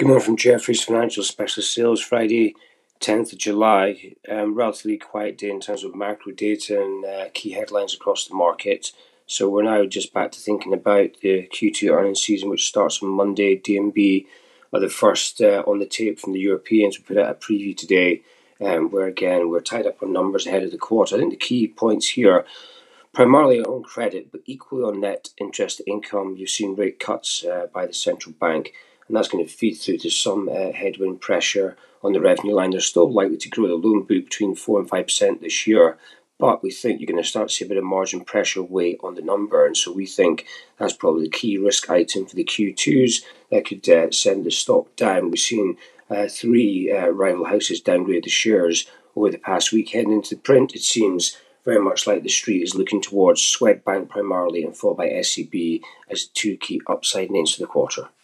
Good morning from Jefferies Financial Specialist Sales, Friday, 10th of July. Um, relatively quiet day in terms of macro data and uh, key headlines across the market. So we're now just back to thinking about the Q2 earnings season, which starts on Monday. DNB are the first uh, on the tape from the Europeans. We put out a preview today, um, where again we're tied up on numbers ahead of the quarter. I think the key points here primarily on credit, but equally on net interest income. You've seen rate cuts uh, by the central bank and that's going to feed through to some uh, headwind pressure on the revenue line. They're still likely to grow the loan book between 4 and 5% this year, but we think you're going to start to see a bit of margin pressure weigh on the number. And so we think that's probably the key risk item for the Q2s that could uh, send the stock down. We've seen uh, three uh, rival houses downgrade the shares over the past week. Heading into the print, it seems very much like the street is looking towards Swedbank primarily and followed by SEB as two key upside names for the quarter.